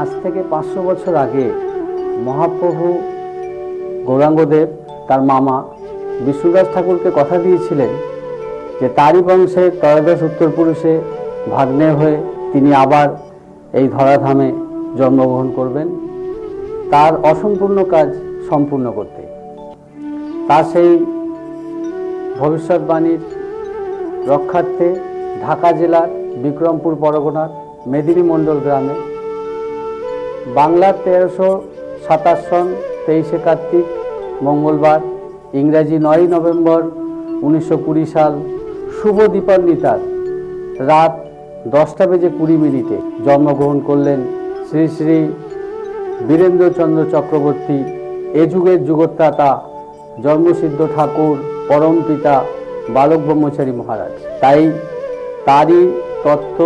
আজ থেকে পাঁচশো বছর আগে মহাপ্রভু গৌরাঙ্গদেব তার মামা বিষ্ণুদাস ঠাকুরকে কথা দিয়েছিলেন যে তারই বংশের ত্রয়োদশ উত্তর পুরুষে ভাগ্নে হয়ে তিনি আবার এই ধরাধামে জন্মগ্রহণ করবেন। তার অসম্পূর্ণ কাজ সম্পূর্ণ করতে। তার সেই ভবিষ্যৎবাণীর রক্ষার্থে ঢাকা জেলার বিক্রমপুর পরগনার মেদিনী মণ্ডল গ্রামে বাংলার তেরোশো সাতাশ সন তেইশে কার্তিক, মঙ্গলবার, ইংরাজি নয়ই নভেম্বর উনিশশো কুড়ি সাল, শুভ দীপান্বিতার রাত দশটা বেজে কুড়ি মিনিটে জন্মগ্রহণ করলেন শ্রী শ্রী বীরেন্দ্রচন্দ্র চক্রবর্তী। এ যুগের যুগত্রাতা জন্মসিদ্ধ ঠাকুর, পরম পিতা বালক ব্রহ্মচারী মহারাজ। তাই তারই তত্ত্ব,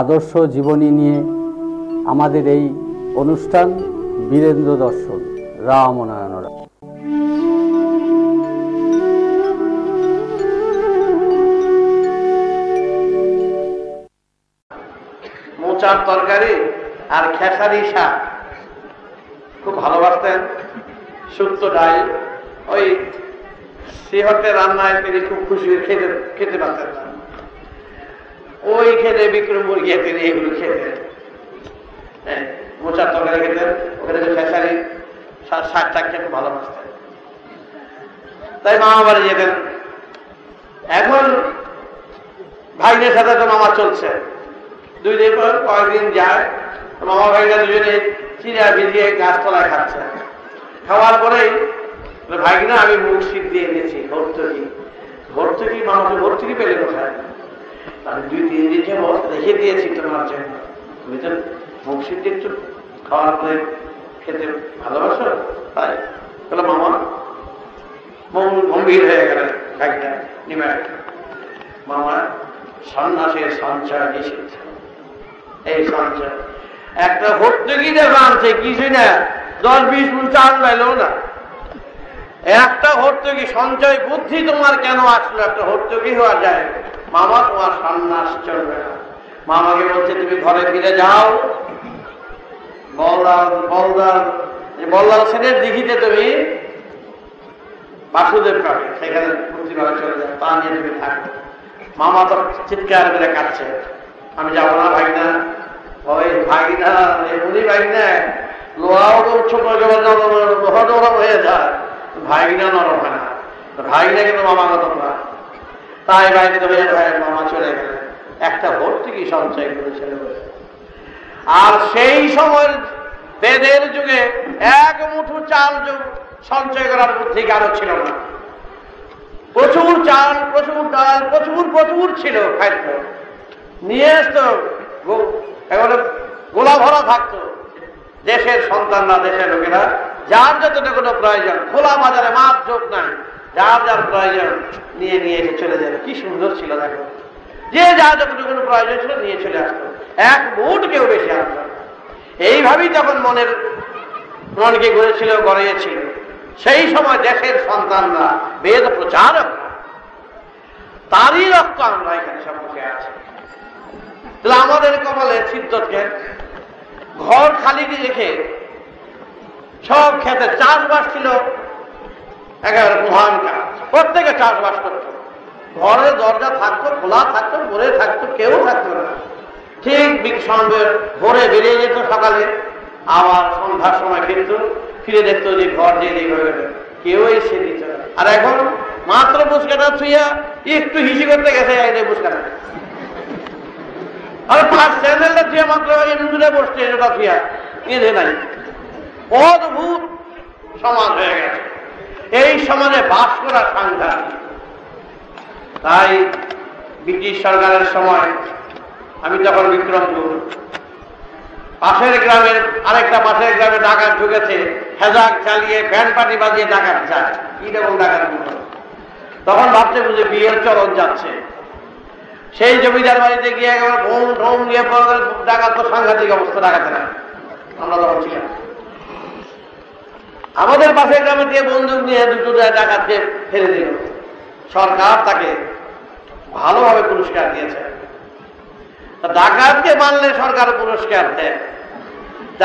আদর্শ জীবনী নিয়ে আমাদের এই অনুষ্ঠান বীরেন্দ্র দর্শন রামনারায়ণ রাম মোচার তরকারি আর খেসারি শাক। খুব ভালোবাসতেন শুক্তো ডাল ওই সিহটে রান্নায় তিনি খুব খুশি খেতে খেতে পারতেন না। ওই খেতে বিক্রমপুর গিয়ে তিনি এগুলো খেতেন। মোচার তরকারি খেতেন ওখানে যে খেসারি শাক টাক খেতে ভালোবাসতেন তাই মামা বাড়ি যেতেন এখন ভাইদের সাথে তো মামা চলছে। দুই দিন পর কয়েকদিন যায়, মামা ভাইরা দুজনে চিরা ভিজিয়ে গাছতলায় খাচ্ছে। খাওয়ার পরেই ভাইগিনা আমি মুখ শীত দিয়ে এনেছি ভর্তুকি ভর্তুকি মামাকে ভর্তুকি পেলে কোথায়? আমি দুই, তিন দিন রেখে দিয়েছি তোমার জন্য। তুমি তো মুখ শীত একটু খাওয়ার পরে খেতে ভালোবাসো? তাই। বলে মামা, মন গম্ভীর হয়ে গেলেন ভাইটা নিমে মামা, সন্ন্যাসের সঞ্চয় নিষেধ এই সঞ্চয়। একটা দেবে আনছে কিছু না। দশ বিশ ফুল চাল পাইলেও না। একটা ভর্তুকি সঞ্চয় বুদ্ধি তোমার কেন আসলো? একটা ভর্তুকি হওয়া যায়। মামা, তোমার সন্ন্যাস চলবে না। মামাকে বলছে, তুমি ঘরে ফিরে যাও। বলদার বলদার দিঘিতে তুমি বাসুদেব কাটে সেখানে তা নিয়ে তুমি থাকো। মামা তো চিৎকার করে কাটছে আমি যাব না ভাই না ওই ভাই না এমনি ভাই না লোহাও তো ছোট নরম হয়ে যায় ভাই না নরম হয় না। ভাই না কিন্তু মামা কত না তাই বাইরে ভাই মামা চলে গেলে একটা ভর্তুকি সঞ্চয় করেছিল? আর সেই সময় বেদের যুগে এক মুঠু চাল যুগ সঞ্চয় করার বুদ্ধি কারও ছিল না। প্রচুর চাল, প্রচুর ডাল, প্রচুর প্রচুর ছিল খাদ্য। নিয়ে আসতো গোলা ভরা থাকতো। দেশের সন্তানরা দেশের লোকেরা। যার যতটুকু প্রয়োজন, খোলা বাজারে মাপ যোগ নাই। যার যার প্রয়োজন, নিয়ে নিয়ে এসে চলে যাবে কি সুন্দর ছিল দেখো। যে যা যতটুকু প্রয়োজন ছিল, নিয়ে চলে আসতো। এক মুঠ কেউ বেশি আসতো এইভাবেই তখন মনের মনকে গড়েছিল, গড়িয়েছিল, সেই সময় দেশের সন্তানরা, বেদ প্রচারক, তারই রক্ত আমরা এখানে সম্মুখে আছি। তাহলে আমাদের কপালে সিদ্ধকে ঘর খালি রেখে সব খেতে চাষবাস ছিল একেবারে মহান কাজ। প্রত্যেকে চাষবাস করত। ঘরের দরজা থাকতো, খোলা থাকতো ভরে থাকতো, কেউ থাকতো না। ঠিক সন্ধ্যের ভোরে বেরিয়ে যেত সকালে। আবার সন্ধ্যার সময় ফিরত, ফিরে দেখতো যে ঘর যে হয়ে গেল কেউ এসে দিত আর এখন মাত্র বুসকাটা ছুঁয়া একটু হিসি করতে গেছে, এই বুসকাটা আর পাঁচ চ্যানেলটা ছুঁয়া মাত্র দূরে বসছে এটা ছুঁয়া এঁধে নাই। অদ্ভুত সমাজ হয়ে গেছে। এই সমাজে বাস করা সাংঘাতিক। তাই ব্রিটিশ সরকারের সময় আমি যখন বিক্রমপুর, পাশের গ্রামের আরেকটা পাশের গ্রামে ডাকাত ঢুকেছে, হেজাক চালিয়ে ব্যান্ড পার্টি বাজিয়ে ডাকাত যায়। কীরকম ডাকাত তখন ভাবছে বুঝে বিয়ের চরণ যাচ্ছে। সেই জমিদার বাড়িতে গিয়ে একবার ভোম ঢোম পড়ে ডাকাত তো সাংঘাতিক অবস্থা ডাকাতে না আমরা তখন ছিলাম। আমাদের পাশের গ্রামে দিয়ে বন্দুক নিয়ে দুটো ডাকাতকে ফেলে দিল। সরকার তাকে ভালোভাবে পুরস্কার দিয়েছে। ডাকাতকে মানলে সরকার পুরস্কার দেয়।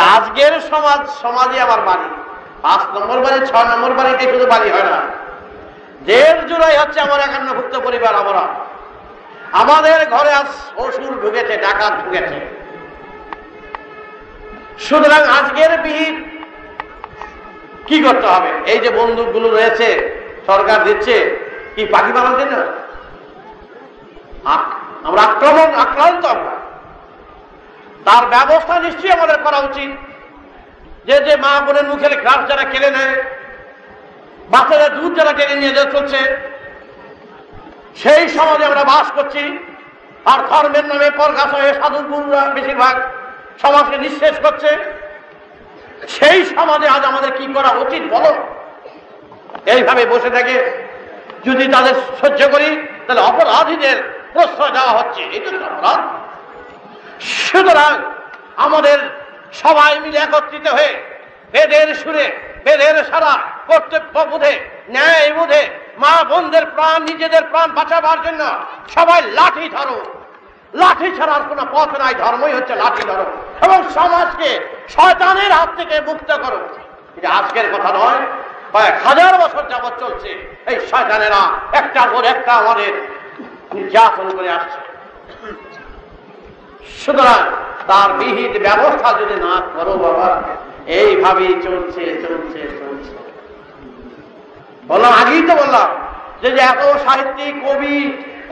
আজকের সমাজ সমাজে আমার বাড়ি পাঁচ নম্বর বাড়ি, ছয় নম্বর বাড়িতে শুধু বাড়ি হয় না। দেড় জুলাই হচ্ছে আমার একান্নভুক্ত পরিবার, আমরা। আমাদের ঘরে আজ অসুর ঢুকেছে ডাকাত ঢুকেছে সুতরাং আজকের বিহিত কি করতে হবে? এই যে বন্দুকগুলো রয়েছে, সরকার দিচ্ছে, কি পাখি জন্য? আক- আমরা আক্রমণ, আক্রান্ত আমরা। তার ব্যবস্থা নিশ্চয়ই আমাদের করা উচিত। যে যে মা বোনের মুখের ঘাস যারা কেড়ে নেয়, বাচ্চাদের দুধ যারা টেনে নিয়ে যেতে চলছে, সেই সমাজে আমরা বাস করছি। আর ধর্মের নামে পরগাছ হয়ে সাধুর গুরুরা বেশিরভাগ সমাজকে নিঃশেষ করছে। সেই সমাজে আজ আমাদের কি করা উচিত বলো? এইভাবে বসে থেকে যদি তাদের সহ্য করি, তাহলে অপরাধীদের প্রশ্রয় দেওয়া হচ্ছে সুতরাং আমাদের সবাই মিলে একত্রিত হয়ে বেদের সুরে, বেদের সারা কর্তব্য বোধে, ন্যায় বোধে মা বোনদের প্রাণ, নিজেদের প্রাণ বাঁচাবার জন্য সবাই লাঠি ধরো। লাঠি ছাড়ার কোনো পথ নাই, ধর্মই হচ্ছে লাঠি ধরো। এবং সমাজকে শয়তানের হাত থেকে মুক্ত করো। এটা আজকের কথা নয়, কয়েক হাজার বছর যাবৎ চলছে। এই শয়তানেরা একটার পর একটা আমাদের নির্যাতন করে আসছে। সুতরাং তার বিহিত ব্যবস্থা যদি না করো বাবা, এইভাবেই চলছে চলছে চলছে। বললাম আগেই তো বললাম যে এত সাহিত্যিক, কবি,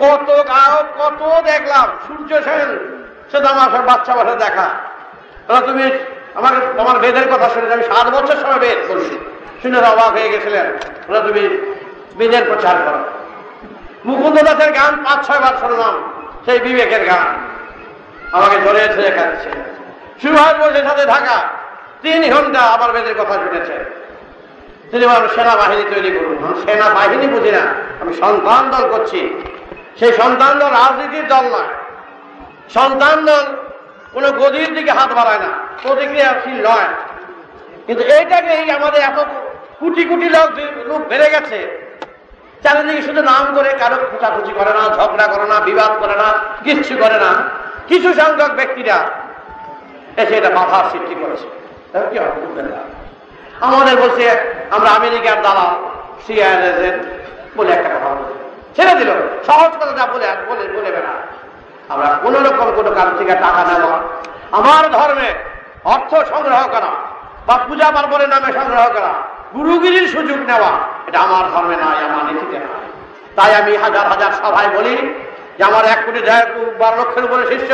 কত গায়ক, কত দেখলাম, সূর্য সেন, সে তো আমার বাচ্চা বাচ্চা দেখা। তুমি আমার তোমার বেদের কথা শুনে আমি সাত বছর সময় বেদ করছি। শুনে অবাক হয়ে গেছিলেন। তুমি বেদের প্রচার করো। মুকুন্দ দাসের গান পাঁচ, ছয় বার শুনলাম, সেই বিবেকের গান। আমাকে ধরে ধরে খাচ্ছে সুভাষ বলছে সাথে ঢাকা, তিন ঘণ্টা আমার বেদের কথা শুনেছে। তিনি বলেন, সেনাবাহিনী তৈরি করুন। সেনাবাহিনী বুঝি না, আমি সন্তান দল করছি। সেই সন্তান দল রাজনীতির দল নয় সন্তান দল কোনো গদির দিকে হাত বাড়ায় না প্রতিক্রিয়াশীল নয়। কিন্তু এইটাকে এই আমাদের এত কোটি কোটি লোক লোক বেড়ে গেছে। চারিদিকে শুধু নাম করে কারও খুঁচাখুচি করে না, ঝগড়া করে না, বিবাদ করে না, কিচ্ছু করে না। কিছু সংখ্যক ব্যক্তিরা এসে এটা বাধার সৃষ্টি করেছে। আমাদের বলছে, আমরা আমেরিকার দালাল, সিআইএন বলে একটা কথা বলছে ছেড়ে দিল। সহজ কথা যা বলে বলে বলে বেড়া। আমরা কোন রকম কোনো কারও থেকে টাকা নেওয়া আমার ধর্মে অর্থ সংগ্রহ করা বা পূজা পার্বণের নামে সংগ্রহ করা গুরুগিরির সুযোগ নেওয়া, এটা আমার ধর্মে নাই, আমার নীতিতে নাই। তাই আমি হাজার হাজার সভায় বলি যে আমার এক কোটি বারো লক্ষের উপরে শিষ্য,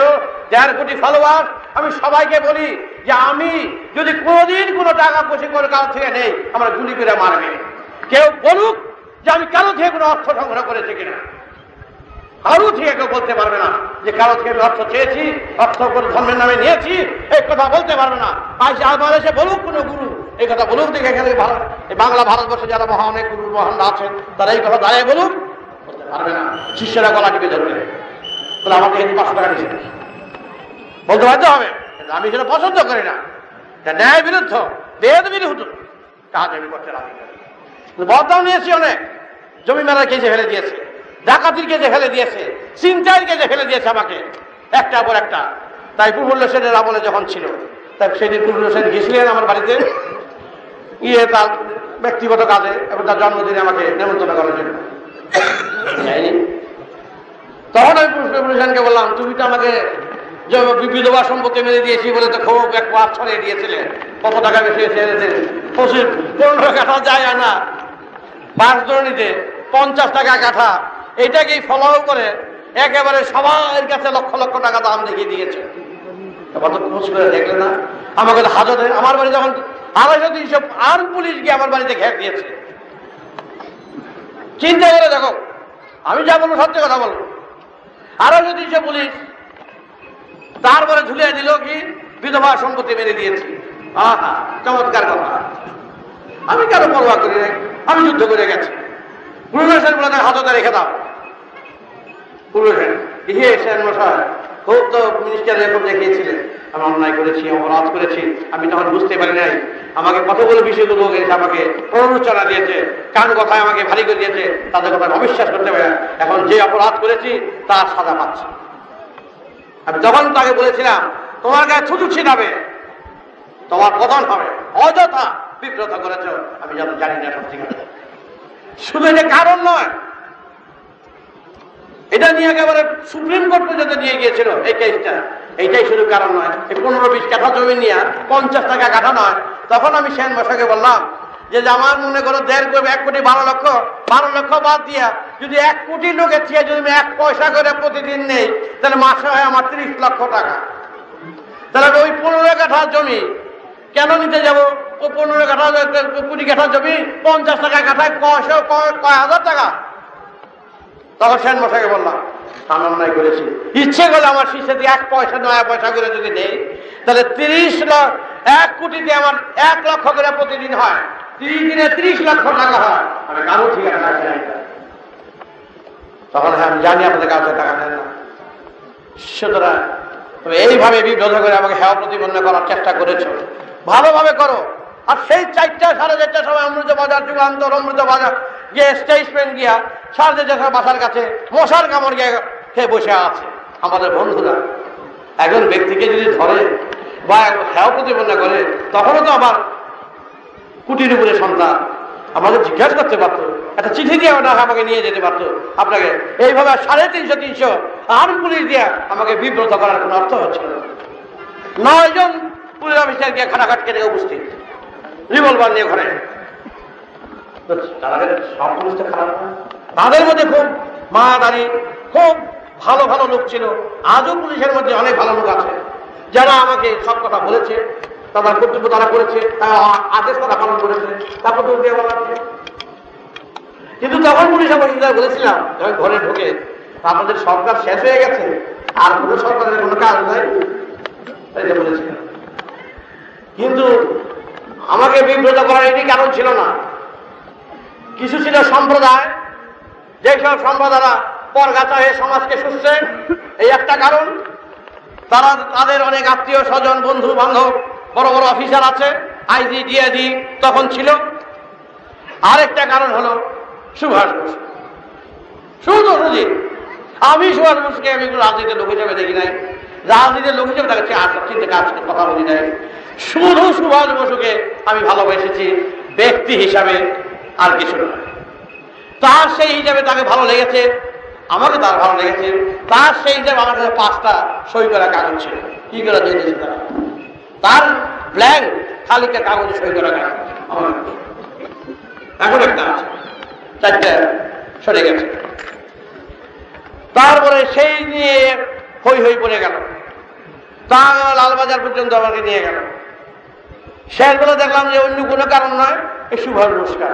দেড় কোটি ফলোয়ার আমি সবাইকে বলি যে আমি যদি কোনোদিন কোনো টাকা পয়সা করে কারও থেকে নেই, আমার গুলি করে মারবে। কেউ বলুক যে আমি কারও থেকে কোনো অর্থ সংগ্রহ করেছি কিনা। কারও থেকে কেউ বলতে পারবে না যে কারও থেকে আমি অর্থ চেয়েছি, অর্থ ধর্মের নামে নিয়েছি, এই কথা বলতে পারবে না। আজ আবার এসে বলুক কোনো গুরু এই কথা বলুক দেখে এখানে এই বাংলা ভারতবর্ষে যারা মহা অনেক গুরু মহানরা আছেন, তারা এই কথা দাঁড়িয়ে বলুক পারবে না। শিষ্যরা গলা টিপে ধরবে। তাহলে আমাকে কিন্তু পাঁচশো টাকা দিয়েছে বলতে বাধ্য হবে। আমি সেটা পছন্দ করি না। ন্যায় বিরুদ্ধ, বেদ বিরুদ্ধ। কাজ আমি করতে রাজি বদনাম নিয়েছি অনেক। জমি মেলার কেজে ফেলে দিয়েছে। ডাকাতির কেজে ফেলে দিয়েছে। চিন্তার কেজে ফেলে দিয়েছে আমাকে। একটা পর একটা। তাই প্রফুল্ল সেনের আমলে যখন ছিল, তাই সেদিন প্রফুল্ল সেন গেছিলেন আমার বাড়িতে। গিয়ে তার ব্যক্তিগত কাজে এবং তার জন্মদিনে আমাকে নেমন্তন্ন করার জন্য। তখন আমি সেনকে বললাম তুমি তো আমাকে যে বিধবা সম্পত্তি মেরে দিয়েছি বলে তো খুব এক পাঁচ ছড়িয়ে দিয়েছিলে। কত টাকা বেশি ছেড়েছে পঁচিশ পনেরো কাঠা যায় না পাঁচ দরণিতে পঞ্চাশ টাকা কাঠা। এটাকেই ফলো করে একেবারে সবার কাছে লক্ষ লক্ষ টাকা দাম দেখিয়ে দিয়েছে। এবার তো খোঁজ করে দেখলে না। আমাকে হাজতে আমার বাড়ি যখন আড়াইশো তিনশো আর পুলিশ গিয়ে আমার বাড়িতে ঘের দিয়েছে। চিন্তা করে দেখো, আমি যা বলব সত্যি কথা বলব। আড়াইশো তিনশো পুলিশ তারপরে ঝুলিয়ে দিল কি, বিধবা সম্পত্তি মেরে দিয়েছি। আহা, চমৎকার কথা। আমি কেন পরোয়া করি নাই আমি যুদ্ধ করে গেছি। পুরুষের বলে হাততে রেখে দাও। পুরুষের ইয়ে সেন মশাই। খুব তো মিনিস্টার রেকর্ড দেখিয়েছিলেন। আমি অন্যায় করেছি, অপরাধ করেছি, আমি তখন বুঝতে পারি নাই। আমাকে কতগুলো বিষয়গুলো এসে আমাকে প্ররোচনা দিয়েছে, কান কথায় আমাকে ভারী করে দিয়েছে, তাদের কথা অবিশ্বাস করতে পারি। এখন যে অপরাধ করেছি, তার সাজা পাচ্ছি। আমি তখন তাকে বলেছিলাম, তোমার গায়ে থুতু ছিটাবে, তোমার প্রধান হবে, অযথা বিব্রত করেছ, আমি যত জানি না সত্যি শুধু এটা কারণ নয় এটা নিয়ে একেবারে সুপ্রিম কোর্ট পর্যন্ত নিয়ে গিয়েছিল, এই কেসটা এইটাই শুধু কারণ নয় এই পনেরো বিশ কাঠা জমি নিয়ে পঞ্চাশ টাকা কাঠা নয়। তখন আমি সেন মশাকে বললাম যে আমার মনে করো দেড় কোটি এক কোটি বারো লক্ষ বারো লক্ষ বাদ দিয়া যদি এক কোটি লোকের চেয়ে যদি আমি এক পয়সা করে প্রতিদিন নেই, তাহলে মাসে হয় আমার ত্রিশ লক্ষ টাকা। তাহলে ওই পনেরো কাঠা জমি কেন নিতে যাব? ও পনেরো কাঠা কুড়ি কাঠা জমি পঞ্চাশ টাকা কাঠায় কয়শো কয় কয় হাজার টাকা? তখন সেন মশাইকে বললাম আমি অন্যায় করেছি। ইচ্ছে করলে আমার দিয়ে এক পয়সা, নয় পয়সা করে যদি নেই তাহলে তিরিশ লাখ এক কোটিতে আমার এক লক্ষ করে প্রতিদিন হয়। তিরিশ দিনে ত্রিশ লক্ষ টাকা হয়। আমি কারও ঠিকানা তখন হ্যাঁ আমি জানি আপনাদের কাছে টাকা নেন না। সুতরাং তুমি এইভাবে বিব্রত করে আমাকে হেওয়া প্রতিপন্ন করার চেষ্টা করেছ। ভালোভাবে করো। আর সেই চারটা, সাড়ে চারটার সময় অমৃত বাজার যুগান্তর, অমৃত বাজার, গিয়ে স্টেশমেন্ট গিয়া চারটার সময় বাসার কাছে মশার কামড় খেয়ে বসে আছে। আমাদের বন্ধুরা, একজন ব্যক্তিকে যদি ধরে বা হেওয়া প্রতিপন্ন করে, তখনও তো আমার কুটির উপরে সন্তান। আমাকে জিজ্ঞাসা করতে পারতো, একটা চিঠি দিয়ে ওটা আমাকে নিয়ে যেতে পারতো। আপনাকে, এইভাবে সাড়ে তিনশো তিনশো আর্ম পুলিশ দিয়ে আমাকে বিব্রত করার কোনো অর্থ হচ্ছে না। নয় জন পুলিশ অফিসার গিয়ে খাটাখাট কেটে উপস্থিত। রিভলভার নিয়ে ঘরে। সব পুলিশ তো খারাপ না। তাদের মধ্যে খুব মা দাঁড়ি খুব ভালো ভালো লোক ছিল। আজও পুলিশের মধ্যে অনেক ভালো লোক আছে। যারা আমাকে সব কথা বলেছে, তাদের কর্তব্য তারা করেছে, তারা আদেশ তারা পালন করেছে তারপর তো বলা আছে। কিন্তু তখন পুলিশ যেটা বলেছিলাম, যখন ঘরে ঢোকে আপনাদের সরকার শেষ হয়ে গেছে। আর কোনো সরকারের কোনো কাজ নাই বলেছিলাম। কিন্তু আমাকে বিব্রত করার এটি কারণ ছিল না। কিছু ছিল সম্প্রদায় যেসব সম্প্রদায়রা পরগাছা হয়ে সমাজকে শুচ্ছে এই একটা কারণ, তারা তাদের অনেক আত্মীয় স্বজন, বন্ধু বান্ধব, বড় বড় অফিসার আছে, আইজি, ডিআইজি তখন ছিল। আরেকটা কারণ হলো সুভাষ বোস। শুধু সুজিত আমি সুভাষ বোসকে আমি কোনো রাজনীতির লোক হিসেবে দেখি নাই। রাজনীতির লোক হিসেবে তাকে চিন্তা কাজ কথা বলি নাই। শুধু সুভাষ বসুকে আমি ভালোবেসেছি, ব্যক্তি হিসাবে আর কিছু না তার সেই হিসাবে তাকে ভালো লেগেছে আমাকে তার ভালো লেগেছে, তার সেই হিসাবে আমার কাছে পাঁচটা সই করা কাগজ ছিল। কি করে দিয়ে দিয়েছে তারা? তার ব্ল্যাঙ্ক খালিকা কাগজে সই করা কাগজ। এখন একটা আছে, চারটা সরে গেছে। তারপরে সেই নিয়ে হই হই পড়ে গেল। তা লালবাজার পর্যন্ত আমাকে নিয়ে গেল। শেষবেলা দেখলাম যে অন্য কোনো কারণ নয়, এই সুভাষ পুরস্কার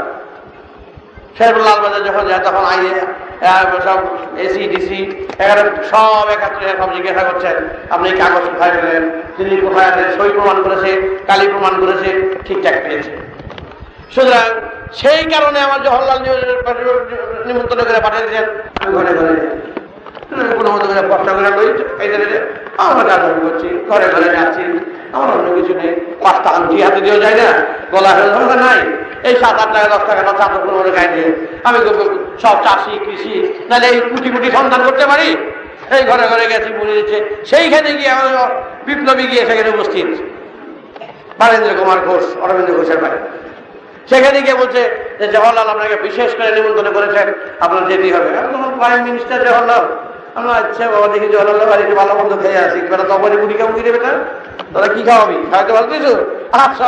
যখন যায় তখন সব এসি, ডিসি সব সব জিজ্ঞাসা করছেন আপনি কাগজ সই প্রমাণ করেছে, কালি প্রমাণ করেছে পেয়েছে সুতরাং সেই কারণে আমার জওহরলাল নিমন্ত্রণ করে আমি ঘরে ঘরে। সাত দশ গায়ে আমি সব চাষি, কৃষি, নাহলে এই কুটি কুটি সন্ধান করতে পারি? এই ঘরে ঘরে গেছি, বলে দিচ্ছে, সেইখানে গিয়ে আমার বিপ্লবী গিয়ে সেখানে উপস্থিত। বারেন্দ্র কুমার ঘোষ, অরবিন্দ ঘোষের বাড়ি। সেখানে গিয়ে বলছে যে, জওয়াহরলাল আপনাকে বিশেষ করে নিমন্ত্রণ করেছেন আপনার যেতেই হবে। Prime minister Jawaharlal. আমরা আচ্ছা বাবা, দেখি জওয়াহরলাল বাড়িতে ভালো মন্দ খেয়ে আসি। বেটা, তখনই মুড়ি খাব কি দেবে না তোরা কি খাওয়াবি? খাওয়াতে ভালো কিছু আচ্ছা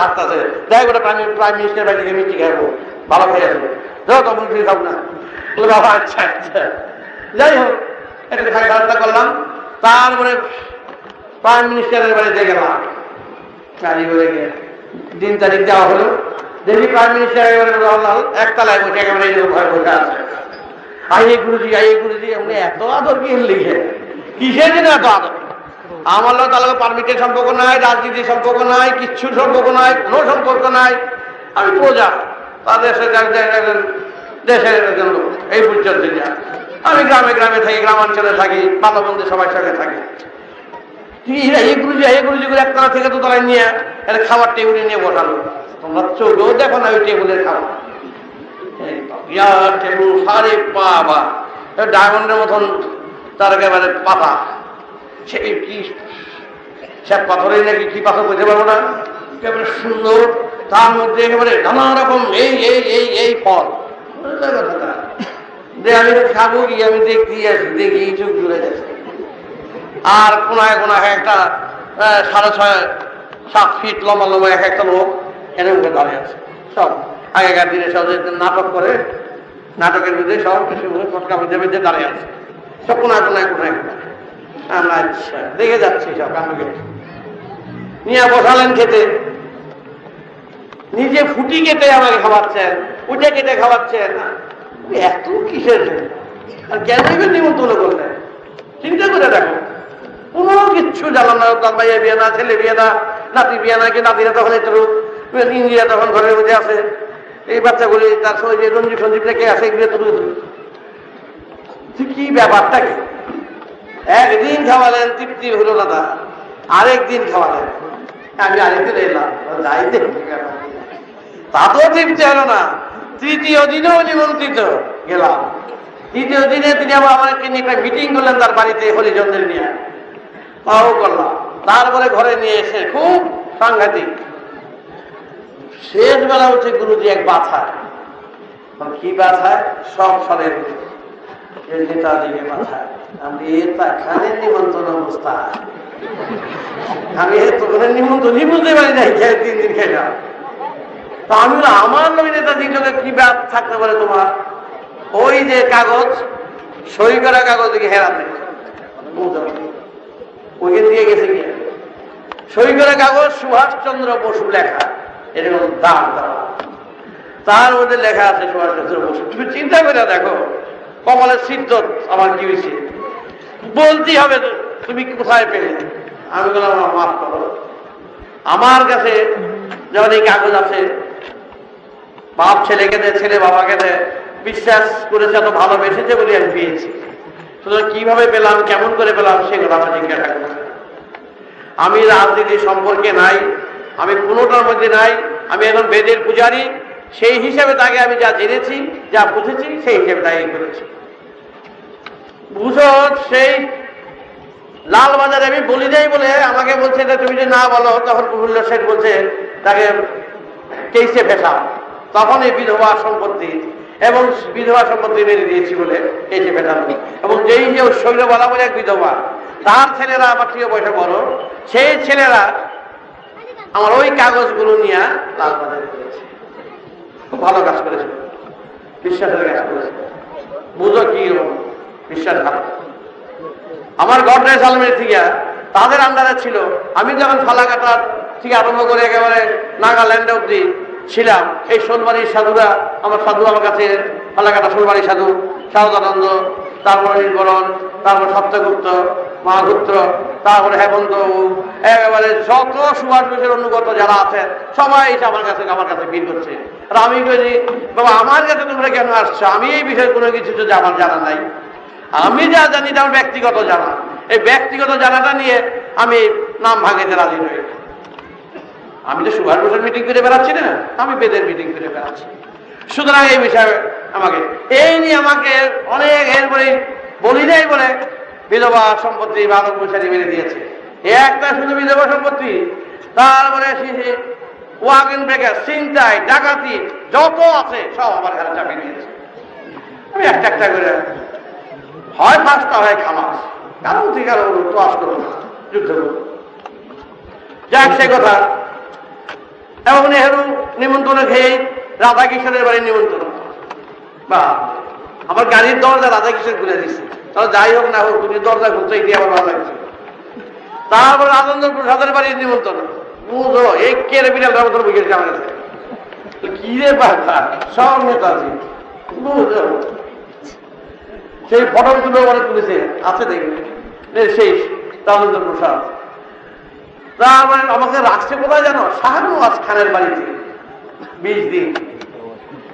হাত আছে প্রাইম প্রাইম মিনিস্টার বাড়ি থেকে মিষ্টি খাব। ভালো খেয়ে আসব। যাও তখন মুড়ি খাব না। বলে, বাবা আচ্ছা আচ্ছা। যাই হোক এটা খাই ব্যবস্থা করলাম। তারপরে প্রাইম মিনিস্টারের বাড়িতে গেলাম। গাড়ি করে গিয়ে দিন তারিখ দেওয়া হলো। দেখি প্রাইম মিনিস্টার একতলায় বসে একেবারে ভয় বসে আছে। আইয়ে গুরুজি আইয়ে গুরুজি আপনি এত আদর কি লিখে কিসের জন্য এত আদর? আমার তাহলে পারমিটের সম্পর্ক নাই, রাজনীতির সম্পর্ক নাই, কিচ্ছুর সম্পর্ক নাই, কোনো সম্পর্ক নাই। আমি প্রজা। তাদের দেশের একজন লোক, এই পর্যন্ত আমি গ্রামে গ্রামে থাকি, গ্রামাঞ্চলে থাকি ভালো মন্দ সবার সঙ্গে থাকি। একতলা থেকে তো তলায় নিয়ে খাবার টেবিলে নিয়ে বসালো। তোমরা চোখেও দেখো না ওই টেবিলের খাবার এই বিরাট টেবিল সারে বাবা ডায়মন্ডের মতন তার একেবারে পাতা। সেই কি সব পাথরের নাকি কি পাথর বলতে পারব না? একেবারে সুন্দর। তার মধ্যে একেবারে নানা রকম এই এই এই এই ফল? যে আমি খাব কি? আমি দেখতেই আছি। দেখি চোখ জুড়ে গেছে। আর কোনায় কোনায় একটা সাড়ে ছয় সাত ফিট লম্বা লম্বা এক একটা লোক করে দাঁড়িয়ে আছে। সব। আগেকার দিনে সব নাটক করে, নাটকের মধ্যে সব কিছু ফটকা বেঁধে বেঁধে দাঁড়িয়ে আছে। সব কোনায় কোনায় কোনায় আমরা আচ্ছা দেখে যাচ্ছি সব কাণ্ডকে নিয়ে বসালেন খেতে। নিজে ফুটি কেটে আমাকে খাওয়াচ্ছেন, উঠে কেটে খাওয়াচ্ছেন। এত কিসের আর কেন নিমন্ত্রণ করলেন? চিন্তা করে দেখো। কোনো কিচ্ছু জানান না, তার ভাইয়ের বিয়ে না, ছেলে বিয়ে না, নাতি বিয়ে না, কি নাতিরা তখন একটু ইন্দিরা তখন ঘরের মধ্যে আছে। এই বাচ্চাগুলি, তার সঙ্গে যে রঞ্জিত সঞ্জীব রেখে আছে, এগুলো তো কি ব্যাপারটা কি একদিন খাওয়ালেন, তৃপ্তি হলো না তা আরেকদিন খাওয়ালেন। আমি আরেকদিন এলাম কেন। তাতেও তৃপ্তি হলো না। তৃতীয় দিনেও নিমন্ত্রিত গেলাম। তৃতীয় দিনে তিনি আবার আমাকে নিয়ে একটা মিটিং করলেন তার বাড়িতে হরিজনদের নিয়ে। তাও করলাম। তারপরে ঘরে নিয়ে এসে খুব সাংঘাতিক শেষ বেলা হচ্ছে গুরুজি এক বাছায়। কি বাছায়? সব সরের নেতাদিকে বাছায়। আমি এটা খানের নিমন্ত্রণ অবস্থা আমি তখন নিমন্ত্রণই বুঝতে পারি খেয়ে তিন দিন খেলাম তো আমি আমার নবী নেতাজির লোকে কি ব্যাপ থাকতে পারে তোমার? ওই যে কাগজ, সই করা কাগজ দিকে হেরাতে ওইখান দিয়ে গেছে সই করা কাগজ সুভাষচন্দ্র বসু লেখা। এরকম দেওয়া তার মধ্যে লেখা আছে সুভাষচন্দ্র বসু তুমি চিন্তা করে দেখো কমলের সিদ্ধ আমার কি হয়েছে? বলতেই হবে তুমি কোথায় পেলে? আমি বললাম, আমার মাফ করো। আমার কাছে যখন এই কাগজ আছে, বাপ ছেলেকে দেয়, ছেলে বাবাকে দেয়, বিশ্বাস করেছে, এত ভালোবেসেছে বলে আমি পেয়েছি। সুতরাং কীভাবে পেলাম, কেমন করে পেলাম সেগুলো আমার জিজ্ঞাসা করছে। আমি রাজনীতি সম্পর্কে নাই আমি কোনোটার মধ্যে নাই। আমি এখন বেদের পূজারি। সেই হিসাবে তাকে আমি যা জেনেছি, যা বুঝেছি, সেই হিসাবে তাকে করেছি। বুঝো, সেই লাল বাজারে আমি বলি যাই বলে আমাকে বলছে যে, তুমি যদি না বলো, তখন প্রফুল্ল শেঠ বলছে, তাকে কেসে ফেসা। তখন এই বিধবা সম্পত্তি এবং বিধবা সম্পত্তি মেরে দিয়েছি বলে কেসে ফেসানো এবং যেই যে শৈলবালা বলে এক বিধবা, তার ছেলেরা আমার প্রিয় বয়সে বড়, সেই ছেলেরা আমার ওই কাগজগুলো নিয়ে লাল বাজারে করেছে। খুব ভালো কাজ করেছে। বিশ্বাসের কাজ করেছে। বুঝো কি বিশ্বাস ভালো। আমার গডরেজ আলমের থেকে তাদের আন্ডারে ছিল। আমি যখন ফালাকাটার থেকে আরম্ভ করে একেবারে নাগাল্যান্ড অব্দি ছিলাম, এই সোনবাড়ির সাধুরা, আমার সাধু আমার কাছে ফালাকাটা সোনবাড়ি সাধু শারদানন্দ তারপরে নির্বরণ তারপর সত্যগুপ্ত মহাগুপ্ত, তারপরে হেমন্ত একেবারে যত সুভাষ ঘোষের অনুগত যারা আছে, সবাই এসে আমার কাছে আমার কাছে ভিড় করছে। আর আমি বলি, বাবা, আমার কাছে তোমরা কেন আসছো? আমি এই বিষয়ে কোনো কিছু যদি আমার জানা নাই। আমি যা জানি এটা আমার ব্যক্তিগত জানা। এই ব্যক্তিগত জানাটা নিয়ে আমি নাম ভাঙাইতে রাজি নই। আমি তো সুভাষ বোসের মিটিং করে বেড়াচ্ছি না। আমি বেদের মিটিং করে বেড়াচ্ছি। সুতরাং এই বিষয়ে আমাকে, এই নিয়ে আমাকে অনেক এরপরে বলি নাই বলে বিধবা সম্পত্তি বালক বসারি মেরে দিয়েছে। একটা শুধু বিধবা সম্পত্তি তারপরে ওয়াগেন ব্রেকার চিন্তাই ডাকাতি, যত আছে সব আমার ঘরে চাপিয়ে দিয়েছে আমি একটা একটা করে, হয় ফাঁসটা হয় খামাস, কারও থেকে কারও তো আস করব যুদ্ধ করব যাক, সে কথা। এবং নেহেরু নিমন্ত্রণ খেয়ে রাধা কিশোরের বাড়ি নিমন্ত্রণ। বা, আমার গাড়ির দরজা রাধা কিশোর খুলে দিচ্ছে তাহলে যাই হোক না হোক, তুমি দরজা খুলতে গিয়ে আমার ভালো লাগছে। তারপর আনন্দ প্রসাদের বাড়ির নিমন্ত্রণ। বুঝো, এই কেড়ে বিড়াল মতন বুঝে আমার কাছে। কি রে বাবা, সব নেতা আছে বুঝো। সেই ফটোগুলো মানে তুলেছে, আছে দেখবে। সেই তাহলে প্রসাদ তারপরে আমাকে রাখছে কোথায় জানো? আজ খানের বাড়িতে। বিশ দিন।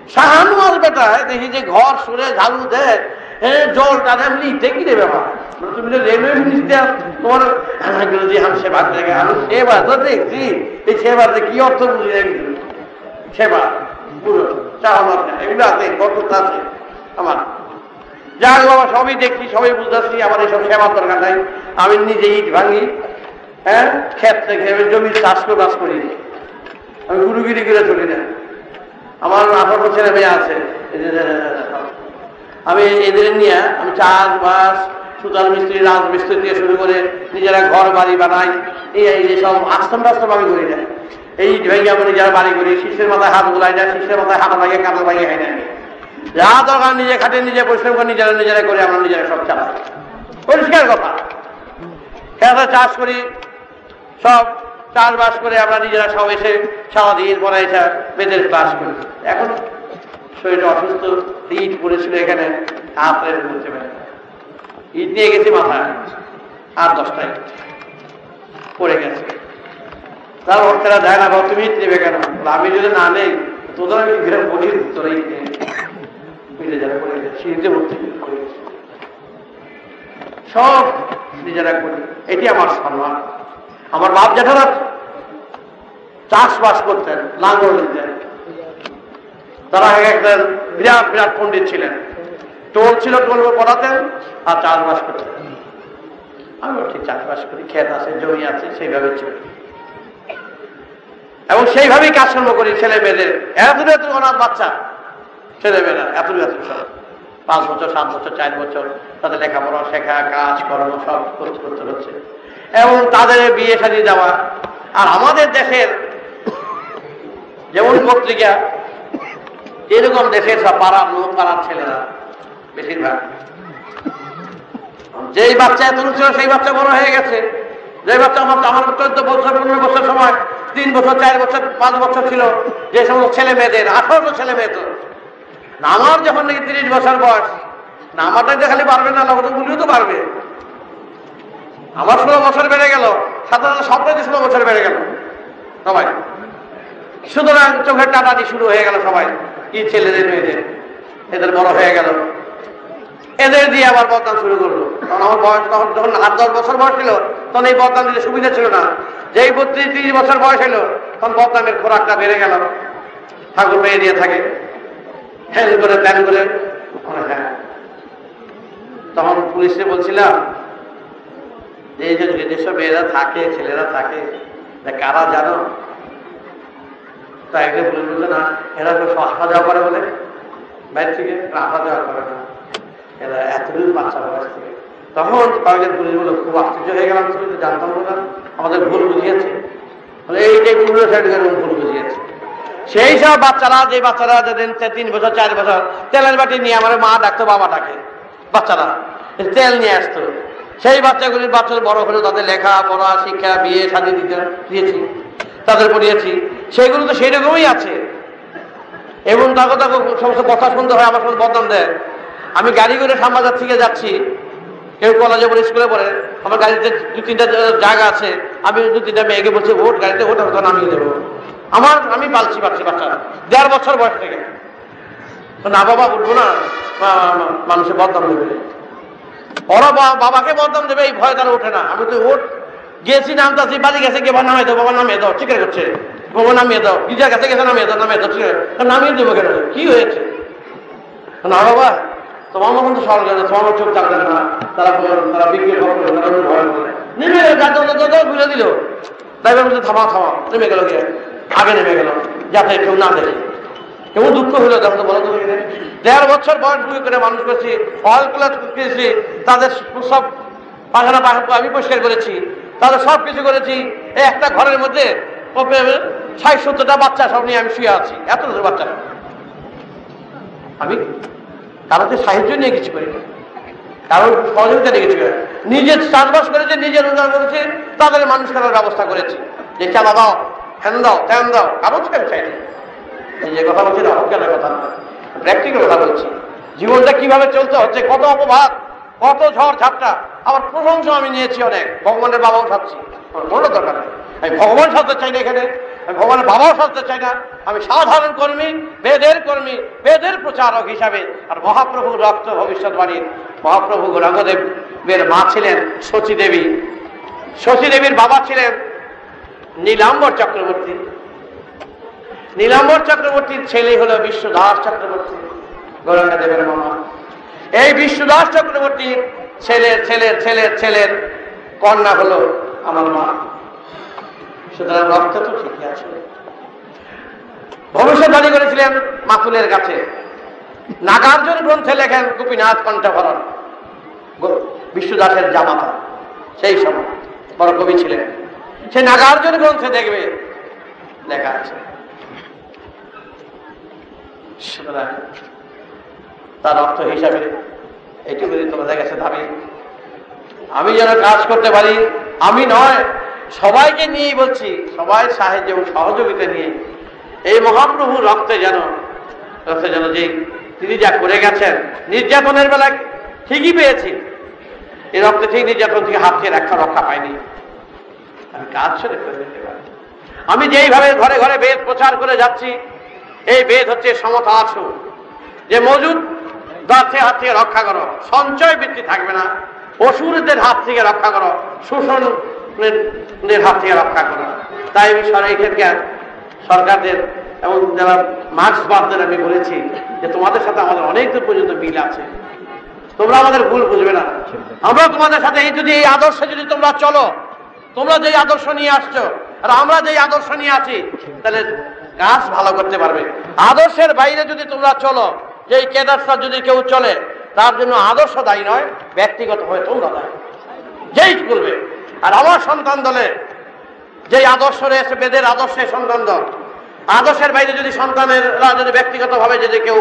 শাহানুয়াজ বেটায় দেখি যে ঘর ঝাড়ু দেয় যাক বাবা, সবই দেখছি, সবই বুঝতেছি আমার এইসব সেবার দরকার নাই, আমি নিজে ইট ভাঙি হ্যাঁ? ক্ষেত থেকে আমি জমি চাষ করে বাস করি। আমি গুরুগিরি করে চলি না। আমার আঠারো ছেলে মেয়ে আছে। আমি এদের নিয়ে আমি চাষবাস, সুতার মিস্ত্রি রাজ মিস্ত্রি দিয়ে শুরু করে নিজেরা ঘর বাড়ি বানাই। এই এই সব আস্তম রাস্তম আমি করি না। এই ভেঙে আমি নিজেরা বাড়ি করি। শীর্ষের মাথায় হাত বুলাই না শীর্ষের মাথায় হাত লাগে কাঁটা লাগে খাই না যা দরকার নিজে খাটে, নিজে পরিশ্রম করে, নিজেরা নিজেরা করে আমরা নিজেরা সব চালাই। পরিষ্কার কথা। খেতে চাষ করি, সব চাষবাস করে আমরা নিজেরা সব এসে সারাদিন পরে এসে বেদের ক্লাস করি। এখন শরীরটা অসুস্থ, ইট পড়েছিল এখানে, হাতে বলতে পারে ইট নিয়ে গেছি মাথায়, আর দশটায়। পড়ে গেছে। তার ভক্তরা যায় না বাবা তুমি ইট নেবে কেন? আমি যদি না নেই, তোদের আমি ঘিরে বলি তোরা ইট নিয়ে মিলে যারা পড়ে গেছে। সিঁড়িতে ভর্তি সব নিজেরা করি। এটি আমার সম্মান। আমার বাপ জ্যাঠারা চাষবাস করতেন, লাঙ্গল দিতেন। তারা এক একজন বিরাট বিরাট পণ্ডিত ছিলেন। টোল ছিল টোল পড়াতেন আর চাষবাস করতেন। আমিও ঠিক চাষবাস করি, ক্ষেত আছে, জমি আছে, সেইভাবে ছিল এবং সেইভাবেই কাজকর্ম করি, ছেলে মেয়েদের। এত এত অনাথ বাচ্চা, ছেলে মেয়েরা এত এত পাঁচ বছর, সাত বছর, চার বছর তাদের লেখাপড়া, শেখা কাজ কর্ম সব করতে করতে হচ্ছে। এবং তাদের বিয়ে সাজিয়ে দেওয়া। আর আমাদের দেশের যেমন পত্রিকা, এরকম দেশের সব পাড়ার লোক পাড়ার ছেলেরা বেশিরভাগ। যেই বাচ্চা এত ছিল সেই বাচ্চা বড় হয়ে গেছে। যে বাচ্চা আমার আমার চোদ্দ বছর, পনেরো বছর সময়, তিন বছর, চার বছর, পাঁচ বছর ছিল, যে সমস্ত ছেলে মেয়েদের আঠারো ছেলে মেয়ে তো আমার যখন নাকি তিরিশ বছর বয়স, না আমারটা যে খালি পারবে না লোক গুলিও তো পারবে। আমার ষোলো বছর বেড়ে গেল, সাধারণত সবটাই ষোলো বছর বেড়ে গেল। সবাই। সুতরাং চোখের টাটাটি শুরু হয়ে গেল সবাই, কি ছেলেদের মেয়েদের। এদের বড় হয়ে গেল। এদের দিয়ে আবার বদনাম শুরু করল। কারণ আমার বয়স তখন যখন আট দশ বছর বয়স ছিল, তখন এই বদনাম দিতে সুবিধা ছিল না। যেই বত্রিশ, তিরিশ বছর বয়স হলো তখন বদনামের খোরাকটা বেড়ে গেল। ঠাকুর মেয়ে দিয়ে থাকে। হ্যাঁ করে প্ল্যান করে। হ্যাঁ। তখন পুলিশে বলছিলাম যে যে যেসব মেয়েরা থাকে, ছেলেরা থাকে কারা জানো? তা একজন পুলিশ বলছে না, এরা তো আসা যাওয়া করে বলে। বাইরে থেকে আসা যাওয়া করে না। এরা এতদিন বাচ্চা বয়স থেকে। তখন কয়েকজন পুলিশ বলে খুব আশ্চর্য হয়ে গেলাম, তুমি তো জানতাম না। আমাদের ভুল বুঝিয়েছে। বলে, এই যে পুরো সাইড ভুল বুঝিয়েছে। সেই সব বাচ্চারা, যে বাচ্চারা যেদিন তিন বছর, চার বছর তেলের বাটি নিয়ে আমার মা ডাকতো, বাবা ডাকে, বাচ্চারা। তেল নিয়ে আসতো। সেই বাচ্চাগুলির বাচ্চারা বড় হলো তাদের লেখা পড়া শিক্ষা, বিয়ে, শাদী দিতে দিয়েছি, তাদের পড়িয়েছি। সেগুলো তো সেই রকমই আছে। এবং তাকে তাকে সমস্ত কথা শুনতে হয়, আমার সঙ্গে বদনাম দেয়। আমি গাড়ি করে শ্যামবাজার থেকে যাচ্ছি। কেউ কলেজে পড়ে স্কুলে পড়ে। আমার গাড়িতে দু তিনটা জায়গা আছে। আমি দু তিনটা মেয়েকে বলছি ওট গাড়িতে ওটা ওটা নামিয়ে দেবো। আমার, আমি পালছি পাচ্ছি বাচ্চা। দেড় বছর বয়স থেকে। না বাবা, উঠবো না। মানুষের বদনাম দেবে। ওরা বাবাকে বদনাম দেবে এই ভয় তারা ওঠে না। আমি তো ওঠ। গেছি, নামতাছি, বাড়ি গেছে বাবা নামিয়ে দাও, বাবা নামিয়ে দাও, ঠিক করছে বাবা নামিয়ে দাও গিজার কাছে গেছে, নামিয়ে দাও নামিয়ে দাও, ঠিক নামিয়ে দেবো কেন? কি হয়েছে? না বাবা, তোমার মতন তো সরকার তোমার চোখ চাকবে না। তারা তারা বিক্রি নেমে গেল বুঝে দিল ড্রাইভার বলছে থামা থামা নেমে গেল আগে নেমে গেল। যাতে কেউ না দেখে। কেমন দুঃখ হলো তো বলো দেড় বছর বয়স বুঝে করে মানুষ করেছি অয়েল কুলার কিনেছি তাদের সব পাখানা পাখা আমি পরিষ্কার করেছি, তাদের সব কিছু করেছি একটা ঘরের মধ্যে ষাট সত্তরটা বাচ্চা সব নিয়ে আমি শুয়ে আছি, এত বাচ্চা। আমি কারোকে সাহায্য নিয়ে কিছু করি না কারোর সহযোগিতা নিয়ে কিছু করি না। নিজে চাষবাস করেছে নিজে রোজগার করেছে, তাদের মানুষ করার ব্যবস্থা করেছে। যে চালা দাও ফ্যান দাও ট্যান দাও কারও ছেড়ে চাইনি। এই যে কথা বলছি না কথা প্র্যাকটিক্যাল কথা বলছি। জীবনটা কীভাবে চলতে হচ্ছে কত অপবাদ, কত ঝড় ঝাপটা। আবার প্রশংসা আমি নিয়েছি অনেক, ভগবানের বাবাও সাজছি। আমার কোনো দরকার নেই। আমি ভগবান সাজতে চাই না এখানে, আমি ভগবানের বাবাও সাজতে চাই না। আমি সাধারণ কর্মী, বেদের কর্মী, বেদের প্রচারক হিসাবে, আর মহাপ্রভু রক্ত ভবিষ্যৎবাণীর মহাপ্রভু গৌরাঙ্গদেবের মা ছিলেন শচী দেবী শচী দেবীর বাবা ছিলেন নীলাম্বর চক্রবর্তী। নীলাম্বর চক্রবর্তীর ছেলে হলো বিশ্বদাস চক্রবর্তী। গৌরাঙ্গা দেবের মামা। এই বিশ্বদাস চক্রবর্তীর ছেলের ছেলের ছেলের ছেলের কন্যা হলো আমার মা। সুতরাং রক্ত তো ঠিকই আছে। ভবিষ্যৎবাণী করেছিলেন মাতুলের কাছে। নাগার্জুন গ্রন্থে লেখেন গোপীনাথ কণ্ঠভরণ। বিষ্ণুদাসের জামাতা। সেই সময় বড় কবি ছিলেন। সে নাগার্জুন গ্রন্থে দেখবে লেখা আছে। সুতরাং তার অর্থ হিসাবে এটুকু যদি তোমাদের কাছে দাবি আমি যেন কাজ করতে পারি, আমি নয়, সবাইকে নিয়েই বলছি, সবাই সাহায্য এবং সহযোগিতা নিয়ে এই মহাপ্রভু রক্তে যেন রক্তে যেন যে তিনি যা করে গেছেন, নির্যাতনের বেলায় ঠিকই পেয়েছি। এই রক্তে ঠিক নির্যাতন থেকে হাত থেকে রক্ষা রক্ষা পাইনি। আমি কাজ ছেড়ে করে আমি যেইভাবে ঘরে ঘরে বেদ প্রচার করে যাচ্ছি এই বেদ হচ্ছে সমতা আসু যে মজুদ দাঁতে হাত থেকে রক্ষা করো, সঞ্চয় বৃদ্ধি থাকবে না, অসুরদের হাত থেকে রক্ষা করো, শোষণের হাত থেকে রক্ষা করো। তাই আমি ক্ষেত্রে সরকারদের এবং যারা মার্ক্সবাদদের আমি বলেছি যে তোমাদের সাথে আমাদের অনেক দূর পর্যন্ত মিল আছে। তোমরা আমাদের ভুল বুঝবে না। আমরা তোমাদের সাথে এই যদি এই আদর্শে যদি তোমরা চলো, তোমরা যেই আদর্শ নিয়ে আসছো, আর আমরা যেই আদর্শ নিয়ে আছি, তাহলে কাজ ভালো করতে পারবে। আদর্শের বাইরে যদি তোমরা চলো যে এই কেদারটা যদি কেউ চলে, তার জন্য আদর্শ দায়ী নয়, ব্যক্তিগত হয়ে তোমরা দায়ী। যেই করবে আর আমার সন্তান দলে, যেই আদর্শ রয়েছে, বেদের আদর্শে সন্তান দল, আদর্শের বাইরে যদি সন্তানেরা যদি ব্যক্তিগতভাবে যদি কেউ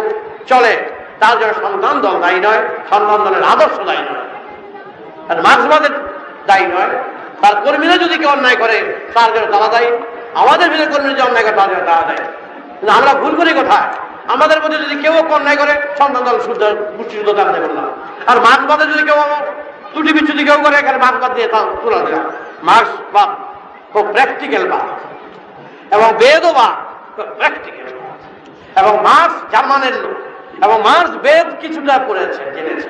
চলে, তার জন্য সন্তান দল দায়ী নয়, সন্তান দলের আদর্শ দায়ী নয়। আর মার্ক্সবাদের দায়ী নয়, তার কর্মীরা যদি কেউ অন্যায় করে, তার জন্য তারা দায়ী। আমাদের ভিতরে কর্মীরা যে অন্যায় করে তার তারা দায়ী কিন্তু আমরা ভুল করি কোথায়? আমাদের মধ্যে যদি কেউ অন্যায় করে, সন্তান দল শুদ্ধ মুষ্টিযুদ্ধ তার দেবেন না। আর মার্ক্সবাদে যদি কেউ ত্রুটি বিচ্ছুতি কেউ করে, এখানে মার্ক্সবাদ দিয়ে তা তুলে দিলাম মার্ক্সবাদ খুব প্র্যাকটিক্যাল বাদ। এবং বেদও বাদ প্র্যাকটিক্যাল এবং মার্ক্স জার্মানের লোক, এবং মার্ক্স বেদ কিছুটা পড়েছে, জেনেছে।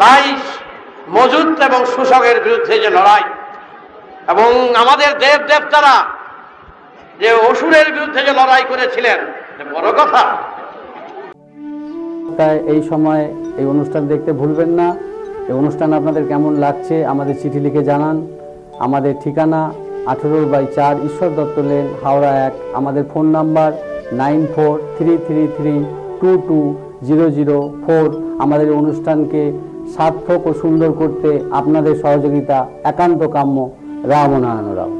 তাই মজুদ এবং শোষকের বিরুদ্ধে যে লড়াই এবং আমাদের দেব দেবতারা যে অসুরের বিরুদ্ধে যে লড়াই করেছিলেন বড় কথা। তাই এই সময় এই অনুষ্ঠান দেখতে ভুলবেন না। এই অনুষ্ঠান আপনাদের কেমন লাগছে আমাদের চিঠি লিখে জানান। আমাদের ঠিকানা আঠেরো বাই চার ঈশ্বর দত্ত লেন, হাওড়া এক। আমাদের phone number nine four three three three two two zero zero four. আমাদের অনুষ্ঠানকে সার্থক ও সুন্দর করতে আপনাদের সহযোগিতা একান্ত কাম্য। రామనాను రాము